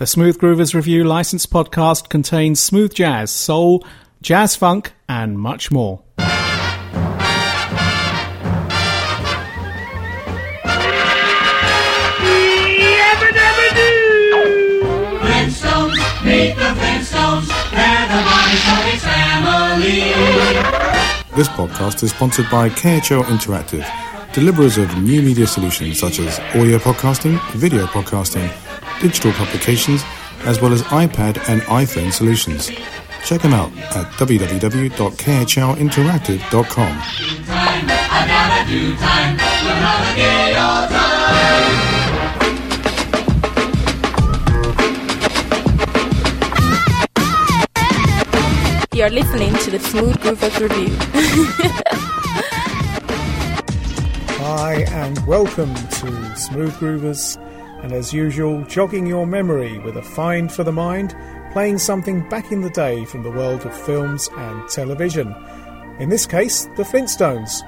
The Smooth Groovers Review licensed podcast contains smooth jazz, soul, jazz funk, and much more. Flintstones, meet the Flintstones, they're the Bonnie family. This podcast is sponsored by KHL Interactive, deliverers of new media solutions such as audio podcasting, video podcasting, digital publications, as well as iPad and iPhone solutions. Check them out at time. You're listening to the Smooth Groovers Review. Hi, and welcome to Smooth Groovers. And as usual, jogging your memory with a find for the mind, playing something back in the day from the world of films and television. In this case, The Flintstones.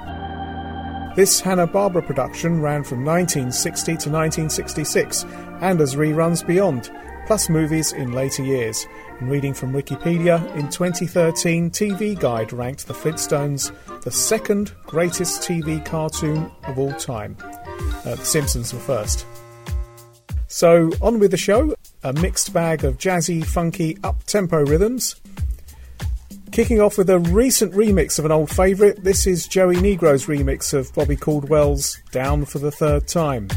This Hanna-Barbera production ran from 1960 to 1966 and as reruns beyond, plus movies in later years. And reading from Wikipedia, in 2013, TV Guide ranked The Flintstones the second greatest TV cartoon of all time. Uh, the Simpsons were first. So, on with the show. A mixed bag of jazzy, funky, up tempo rhythms. Kicking off with a recent remix of an old favourite, this is Joey Negro's remix of Bobby Caldwell's Down for the Third Time.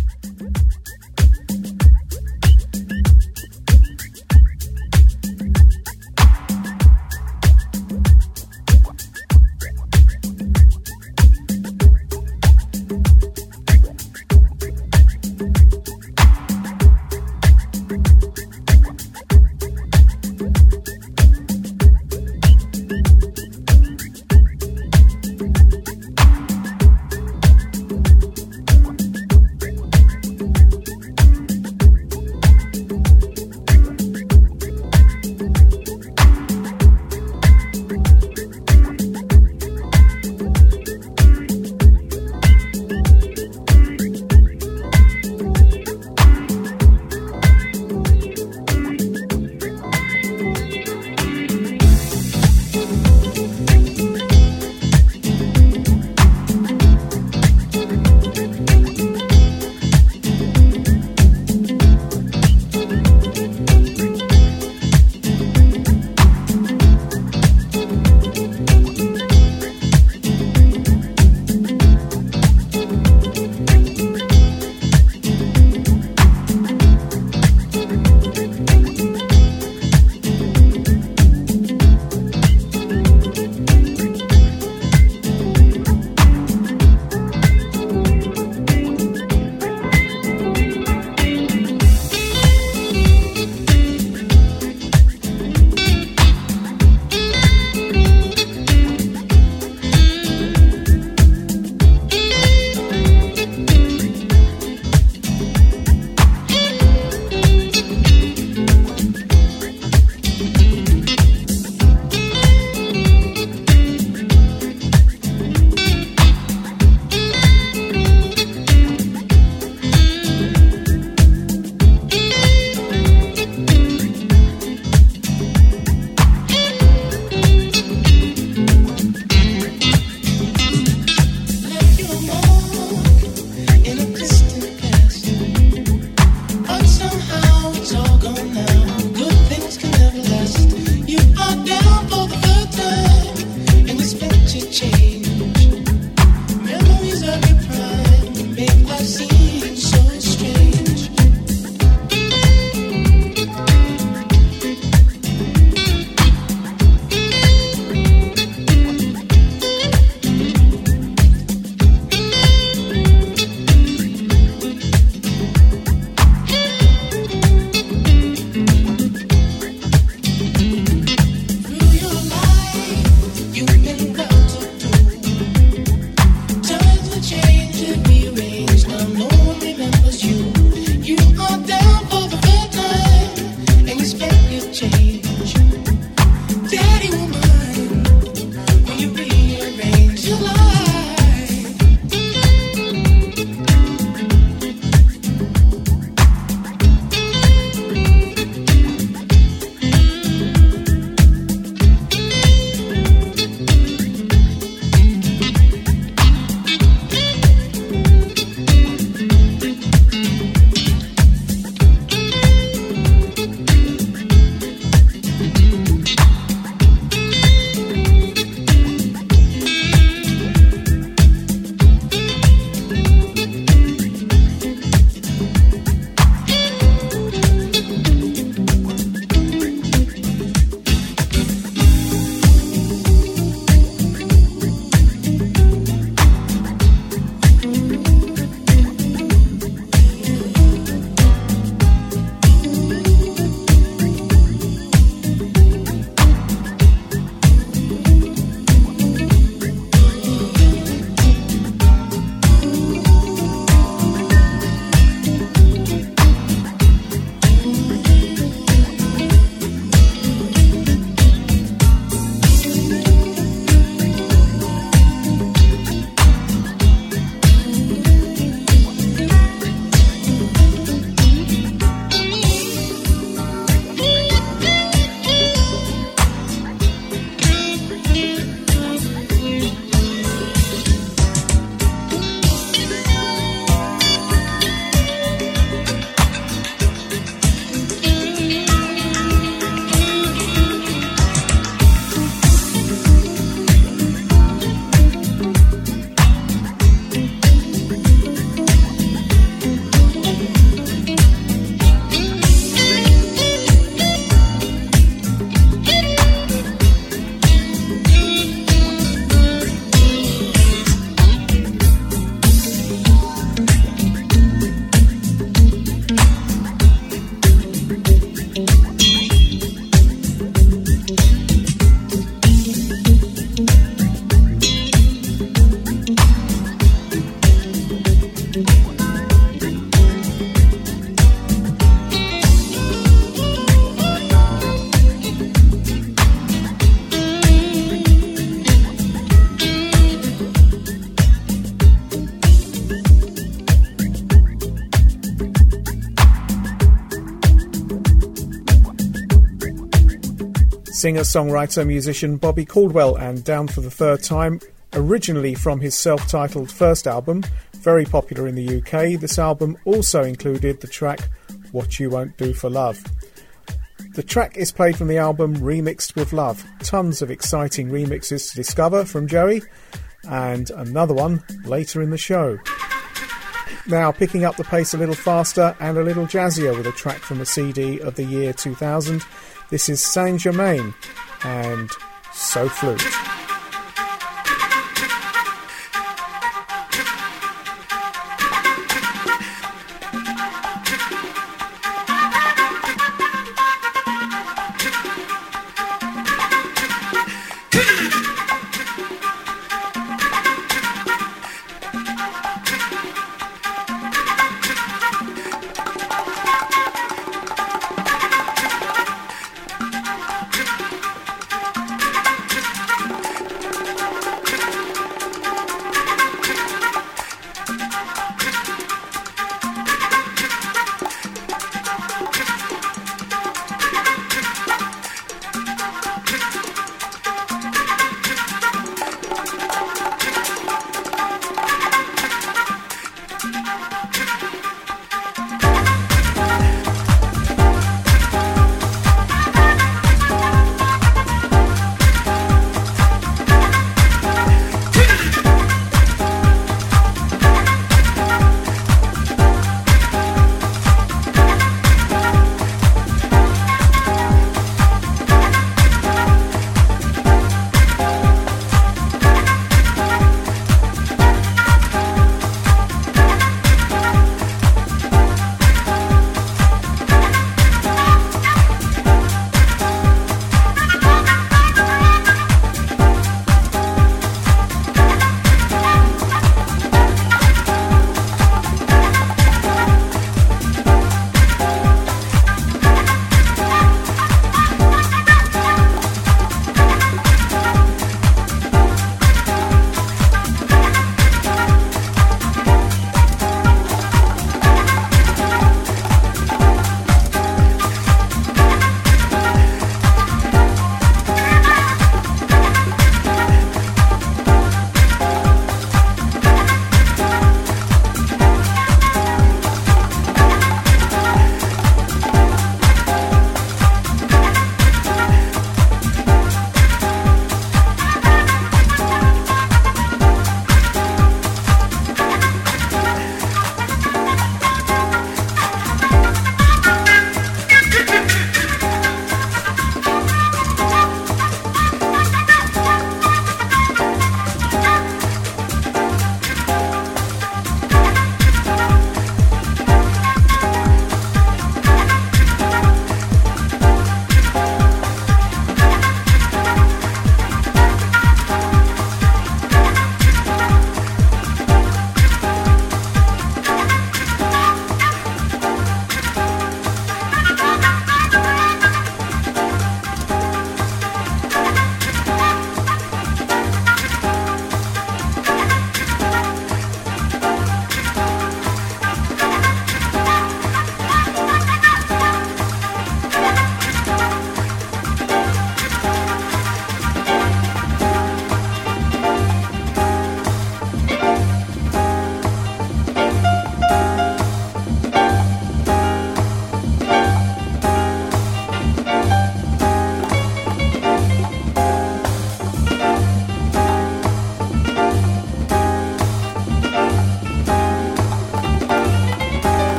Singer, songwriter, musician Bobby Caldwell, and down for the third time, originally from his self titled first album, very popular in the UK. This album also included the track What You Won't Do for Love. The track is played from the album Remixed with Love. Tons of exciting remixes to discover from Joey, and another one later in the show. Now, picking up the pace a little faster and a little jazzier with a track from a CD of the year 2000. This is Saint Germain and So Flute.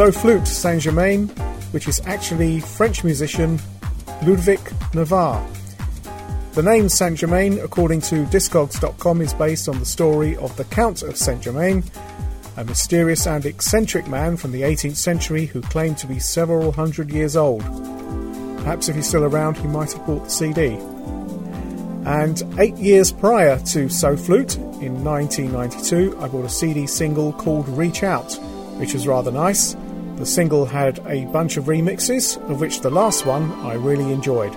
So Flute Saint Germain, which is actually French musician Ludwig Navarre. The name Saint Germain, according to Discogs.com, is based on the story of the Count of Saint Germain, a mysterious and eccentric man from the 18th century who claimed to be several hundred years old. Perhaps if he's still around, he might have bought the CD. And eight years prior to So Flute, in 1992, I bought a CD single called Reach Out, which was rather nice. The single had a bunch of remixes, of which the last one I really enjoyed.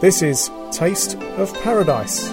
This is Taste of Paradise.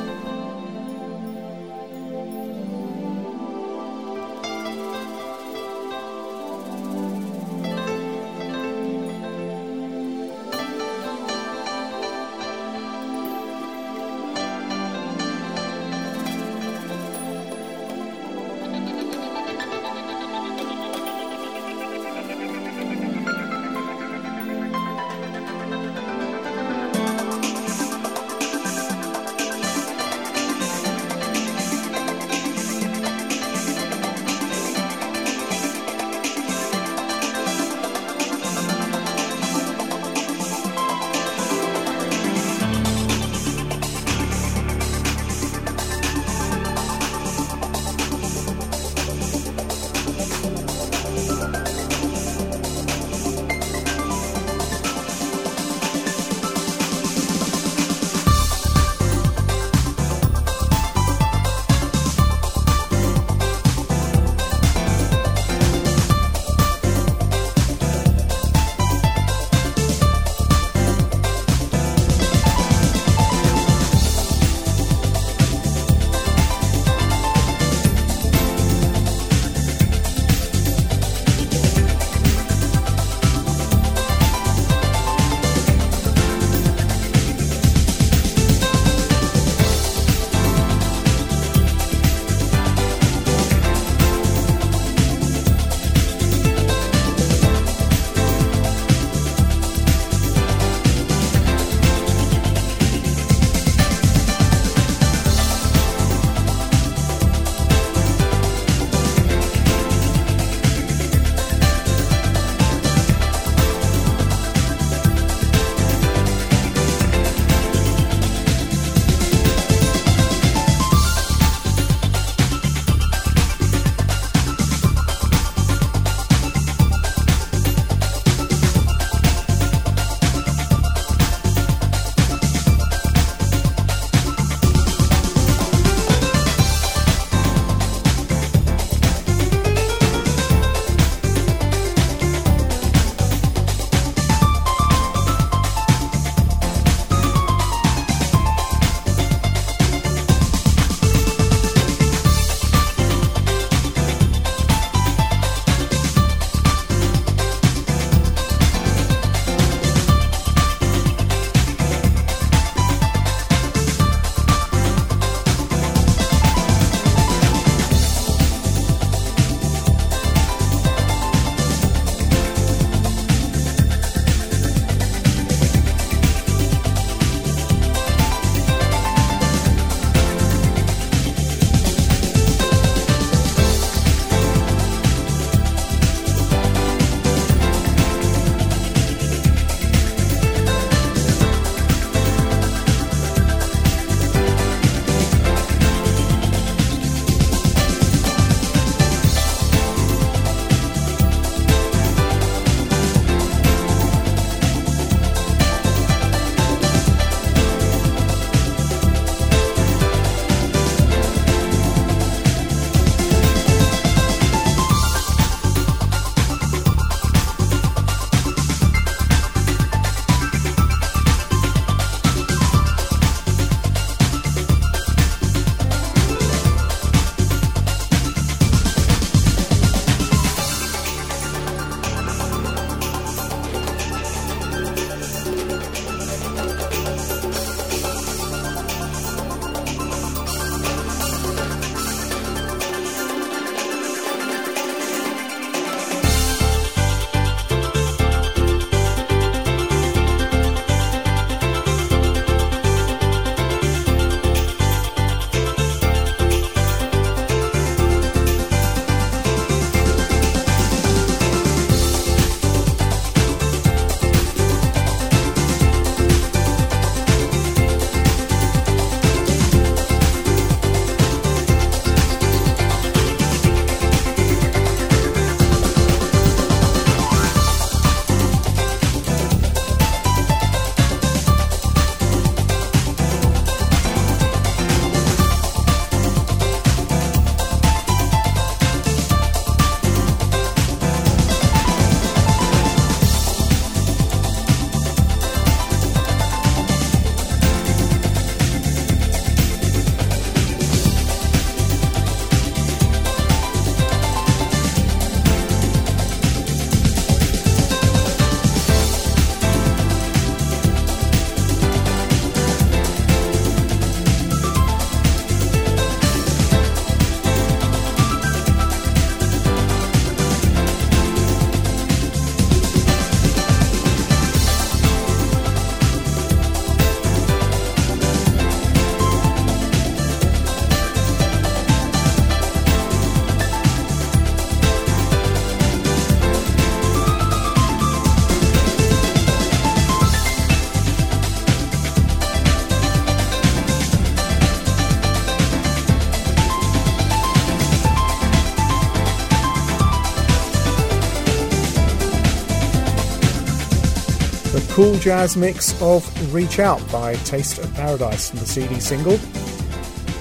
Cool jazz mix of Reach Out by Taste of Paradise from the CD single.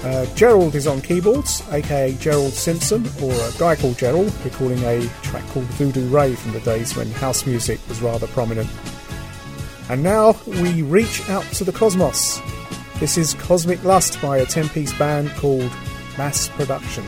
Uh, Gerald is on keyboards, aka Gerald Simpson, or a guy called Gerald, recalling a track called Voodoo Ray from the days when house music was rather prominent. And now we reach out to the cosmos. This is Cosmic Lust by a 10 piece band called Mass Production.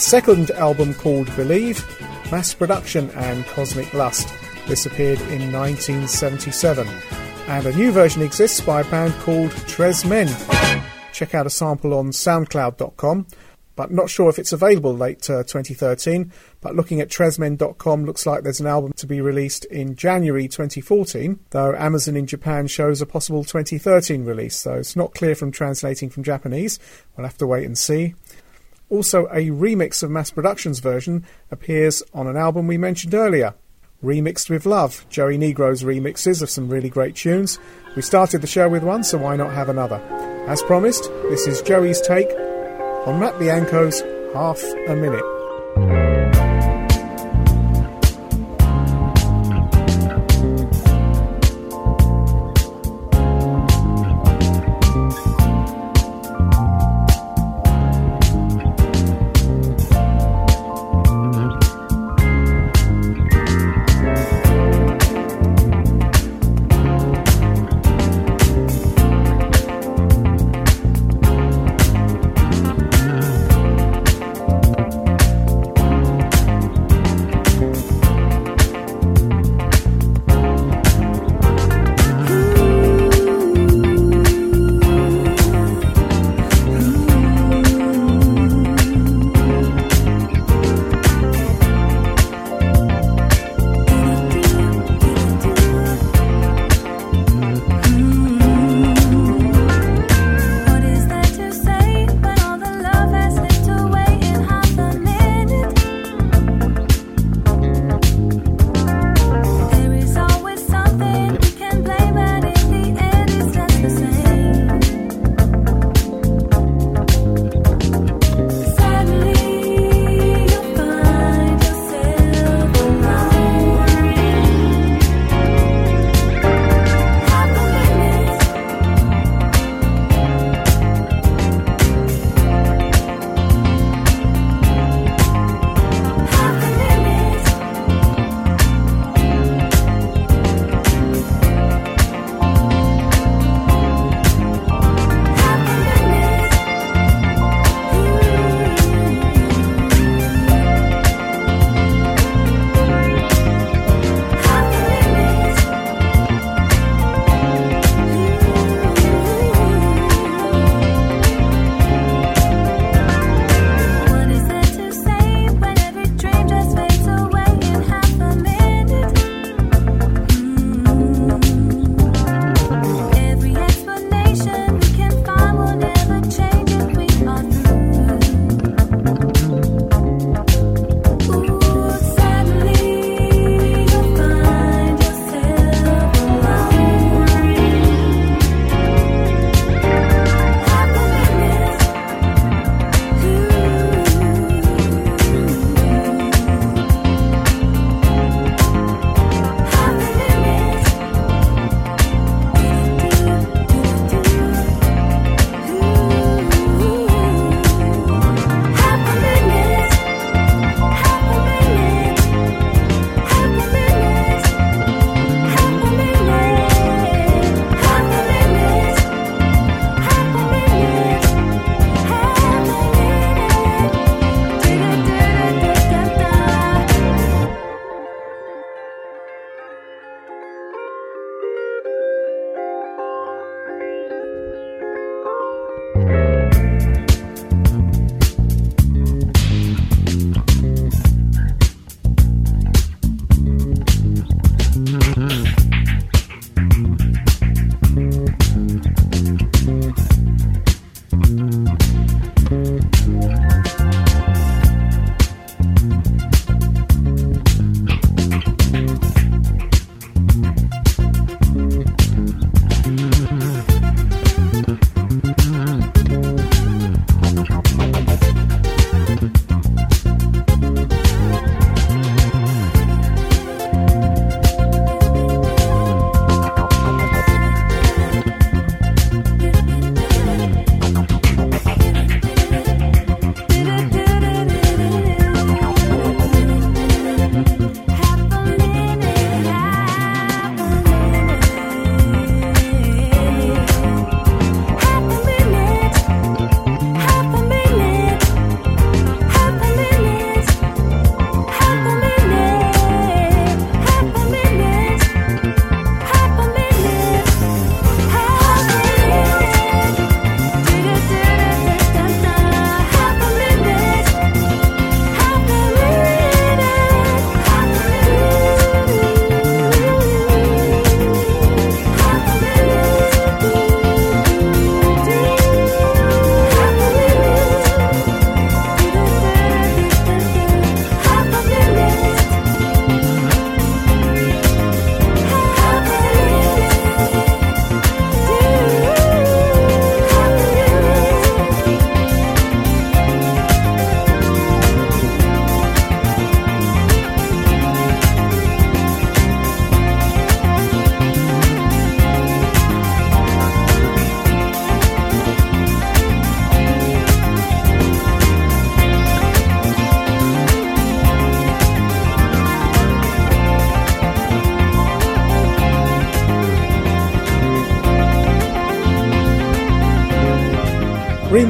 Second album called Believe, Mass Production and Cosmic Lust. This appeared in 1977. And a new version exists by a band called Tres Men. Check out a sample on soundcloud.com but not sure if it's available late uh, 2013. But looking at tresmen.com, looks like there's an album to be released in January 2014, though Amazon in Japan shows a possible 2013 release, so it's not clear from translating from Japanese. We'll have to wait and see. Also, a remix of Mass Production's version appears on an album we mentioned earlier, Remixed with Love, Joey Negro's remixes of some really great tunes. We started the show with one, so why not have another? As promised, this is Joey's take on Matt Bianco's Half a Minute.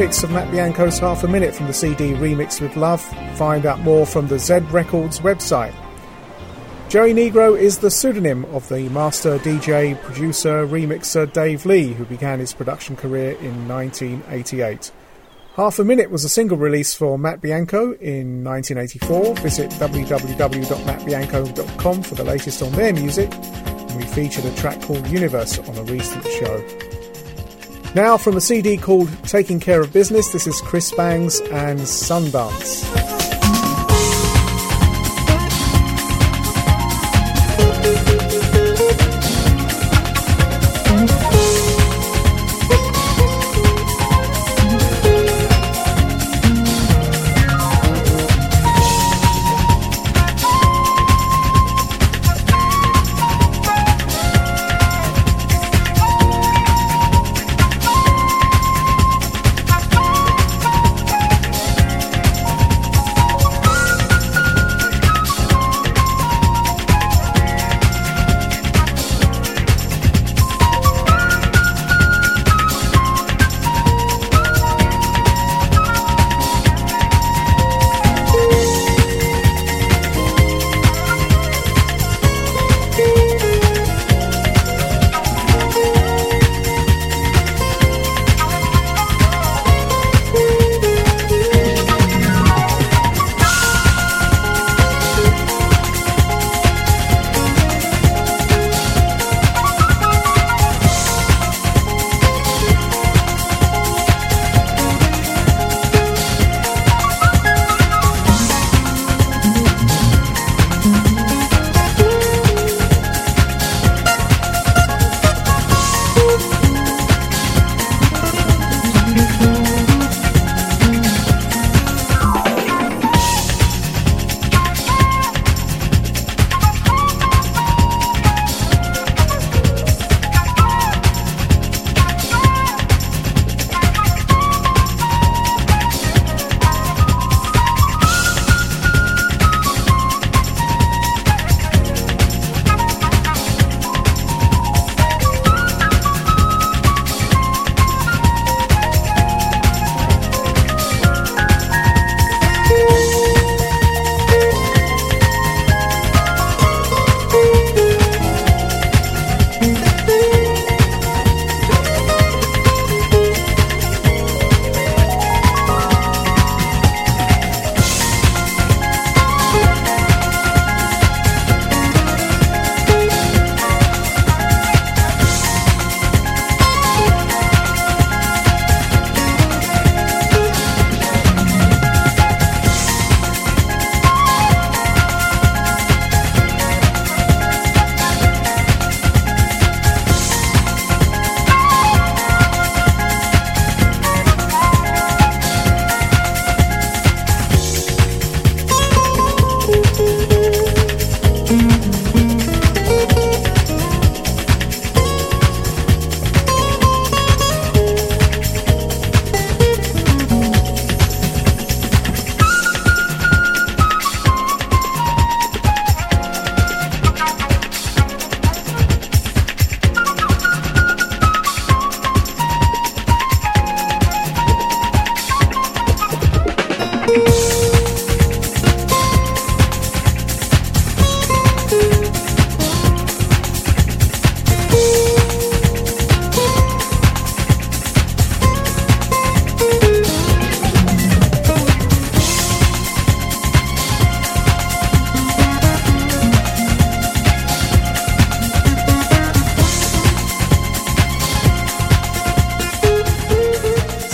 Remix of Matt Bianco's Half a Minute from the CD Remix with Love. Find out more from the Z Records website. Joey Negro is the pseudonym of the master DJ, producer, remixer Dave Lee, who began his production career in 1988. Half a Minute was a single release for Matt Bianco in 1984. Visit www.mattbianco.com for the latest on their music. And we featured a track called Universe on a recent show. Now, from a CD called Taking Care of Business, this is Chris Bangs and Sundance.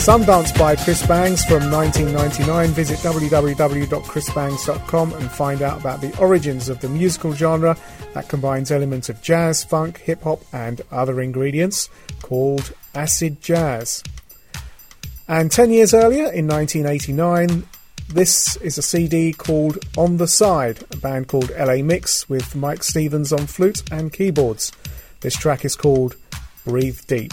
Sundance by Chris Bangs from 1999. Visit www.chrisbangs.com and find out about the origins of the musical genre that combines elements of jazz, funk, hip hop, and other ingredients called acid jazz. And 10 years earlier, in 1989, this is a CD called On the Side, a band called LA Mix with Mike Stevens on flute and keyboards. This track is called Breathe Deep.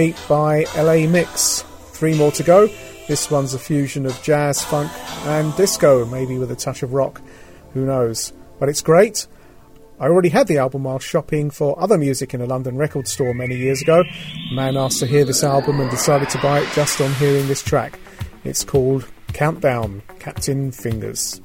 Deep by LA Mix. Three more to go. This one's a fusion of jazz, funk, and disco, maybe with a touch of rock. Who knows? But it's great. I already had the album while shopping for other music in a London record store many years ago. A man asked to hear this album and decided to buy it just on hearing this track. It's called Countdown Captain Fingers.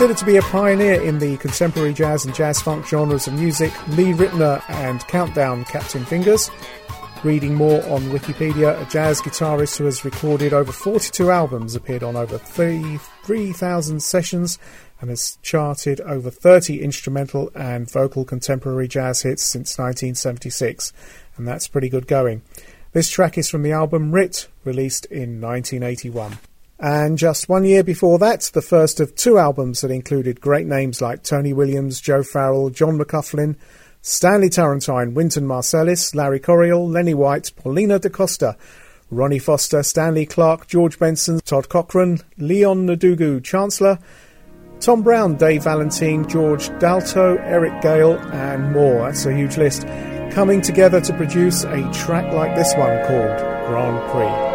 Considered to be a pioneer in the contemporary jazz and jazz funk genres of music, Lee Ritenour and Countdown Captain Fingers. Reading more on Wikipedia, a jazz guitarist who has recorded over 42 albums, appeared on over 3,000 sessions, and has charted over 30 instrumental and vocal contemporary jazz hits since 1976, and that's pretty good going. This track is from the album Rit, released in 1981. And just one year before that, the first of two albums that included great names like Tony Williams, Joe Farrell, John McLaughlin, Stanley Turrentine, Wynton Marsalis, Larry Coryell, Lenny White, Paulinho da Costa, Ronnie Foster, Stanley Clarke, George Benson, Todd Cochran, Leon Ndugu, Chancler, Tom Brown, Dave Valentine, George Dalto, Eric Gale, and more. That's a huge list. Coming together to produce a track like this one called Grand Prix.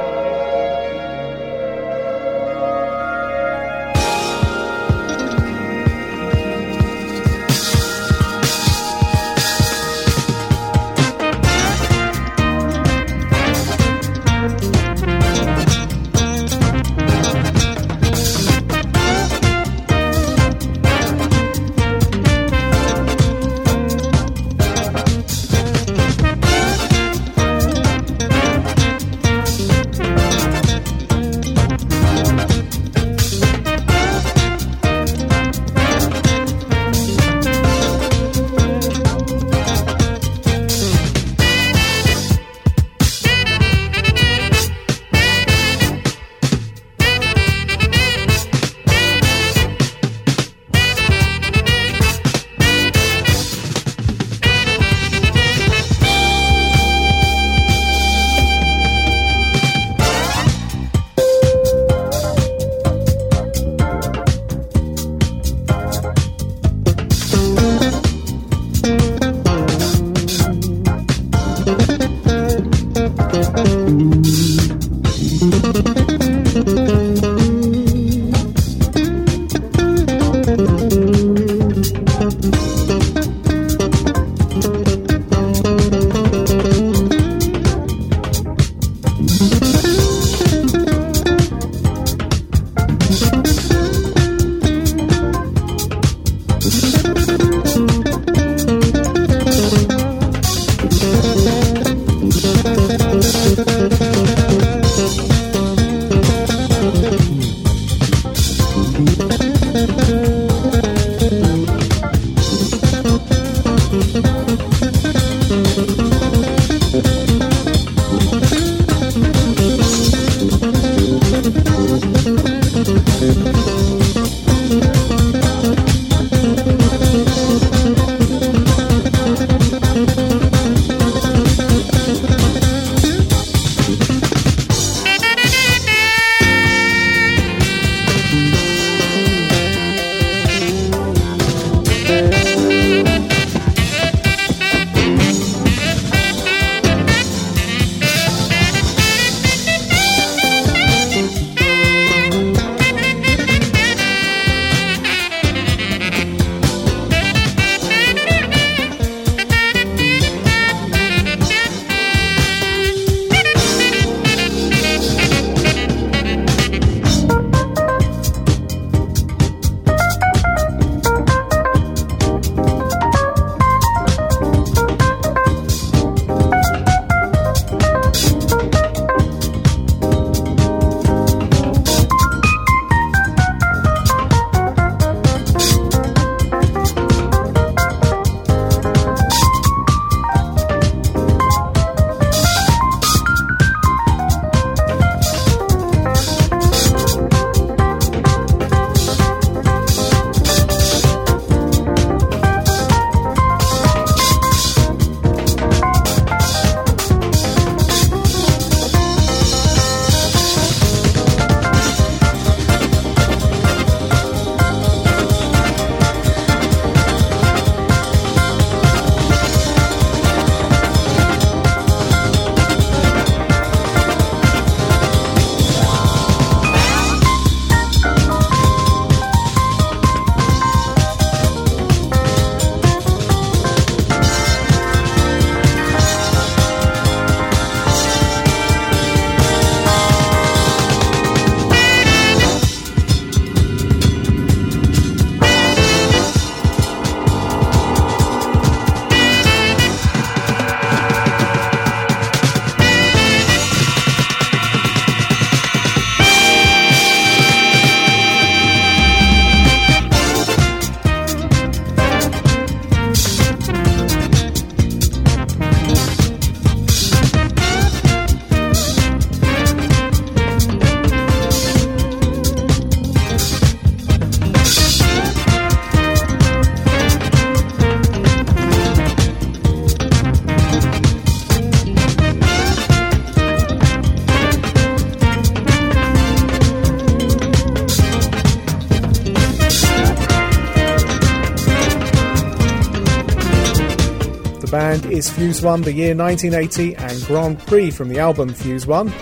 Is Fuse One, the year 1980, and Grand Prix from the album Fuse One.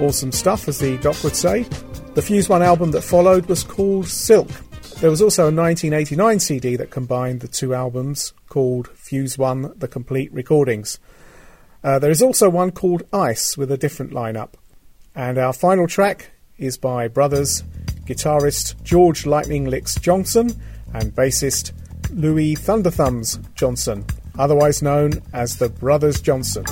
Awesome stuff, as the doc would say. The Fuse One album that followed was called Silk. There was also a 1989 CD that combined the two albums called Fuse One The Complete Recordings. Uh, there is also one called Ice with a different lineup. And our final track is by brothers guitarist George Lightning Licks Johnson and bassist Louis Thunderthumbs Johnson, otherwise known as the Brothers Johnson.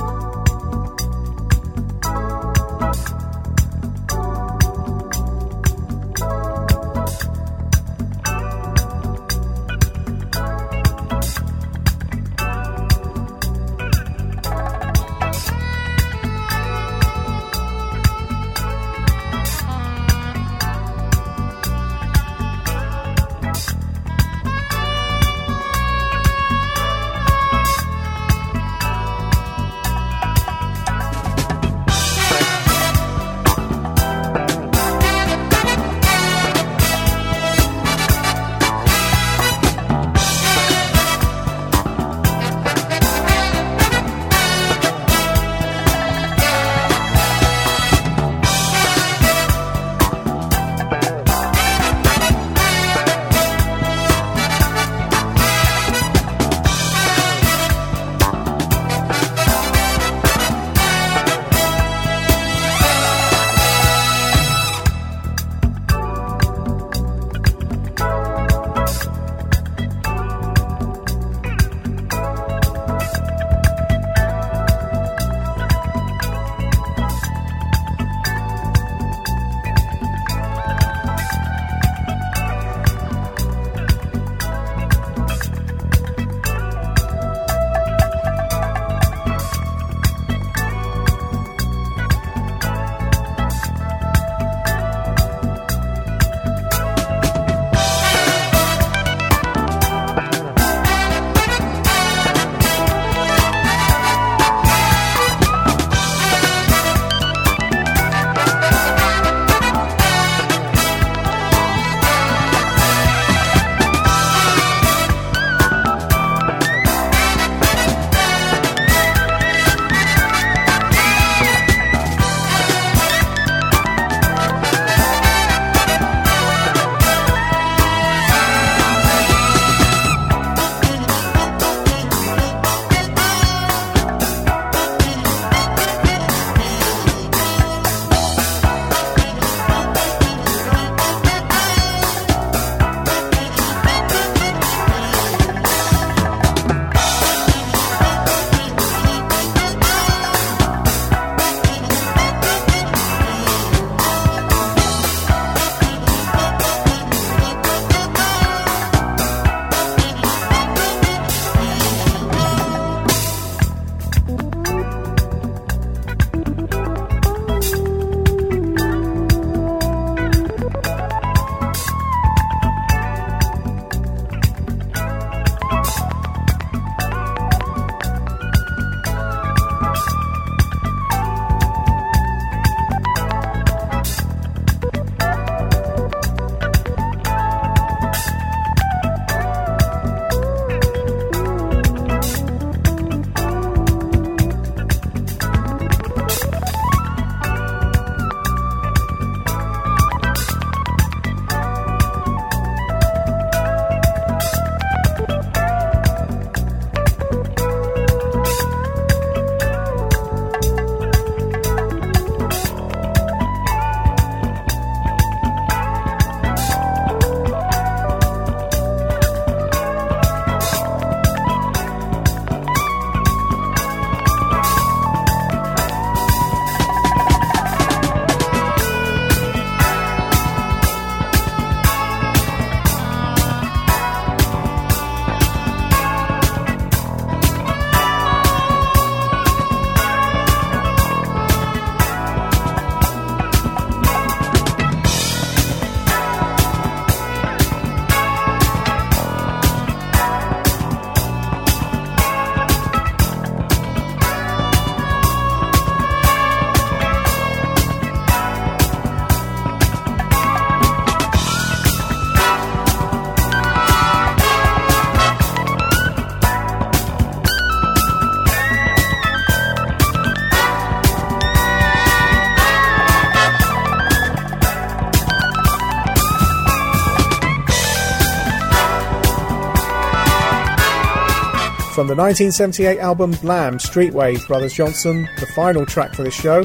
The 1978 album Blam, Streetwave, Brothers Johnson, the final track for this show.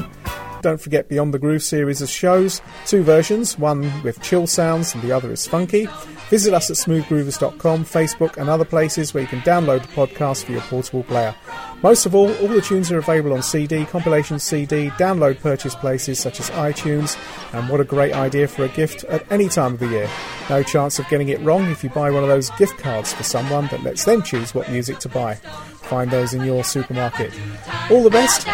Don't forget Beyond the Groove series of shows, two versions, one with chill sounds and the other is funky. Visit us at smoothgroovers.com, Facebook, and other places where you can download the podcast for your portable player. Most of all, all the tunes are available on CD, compilation CD, download purchase places such as iTunes, and what a great idea for a gift at any time of the year. No chance of getting it wrong if you buy one of those gift cards for someone that lets them choose what music to buy. Find those in your supermarket. All the best.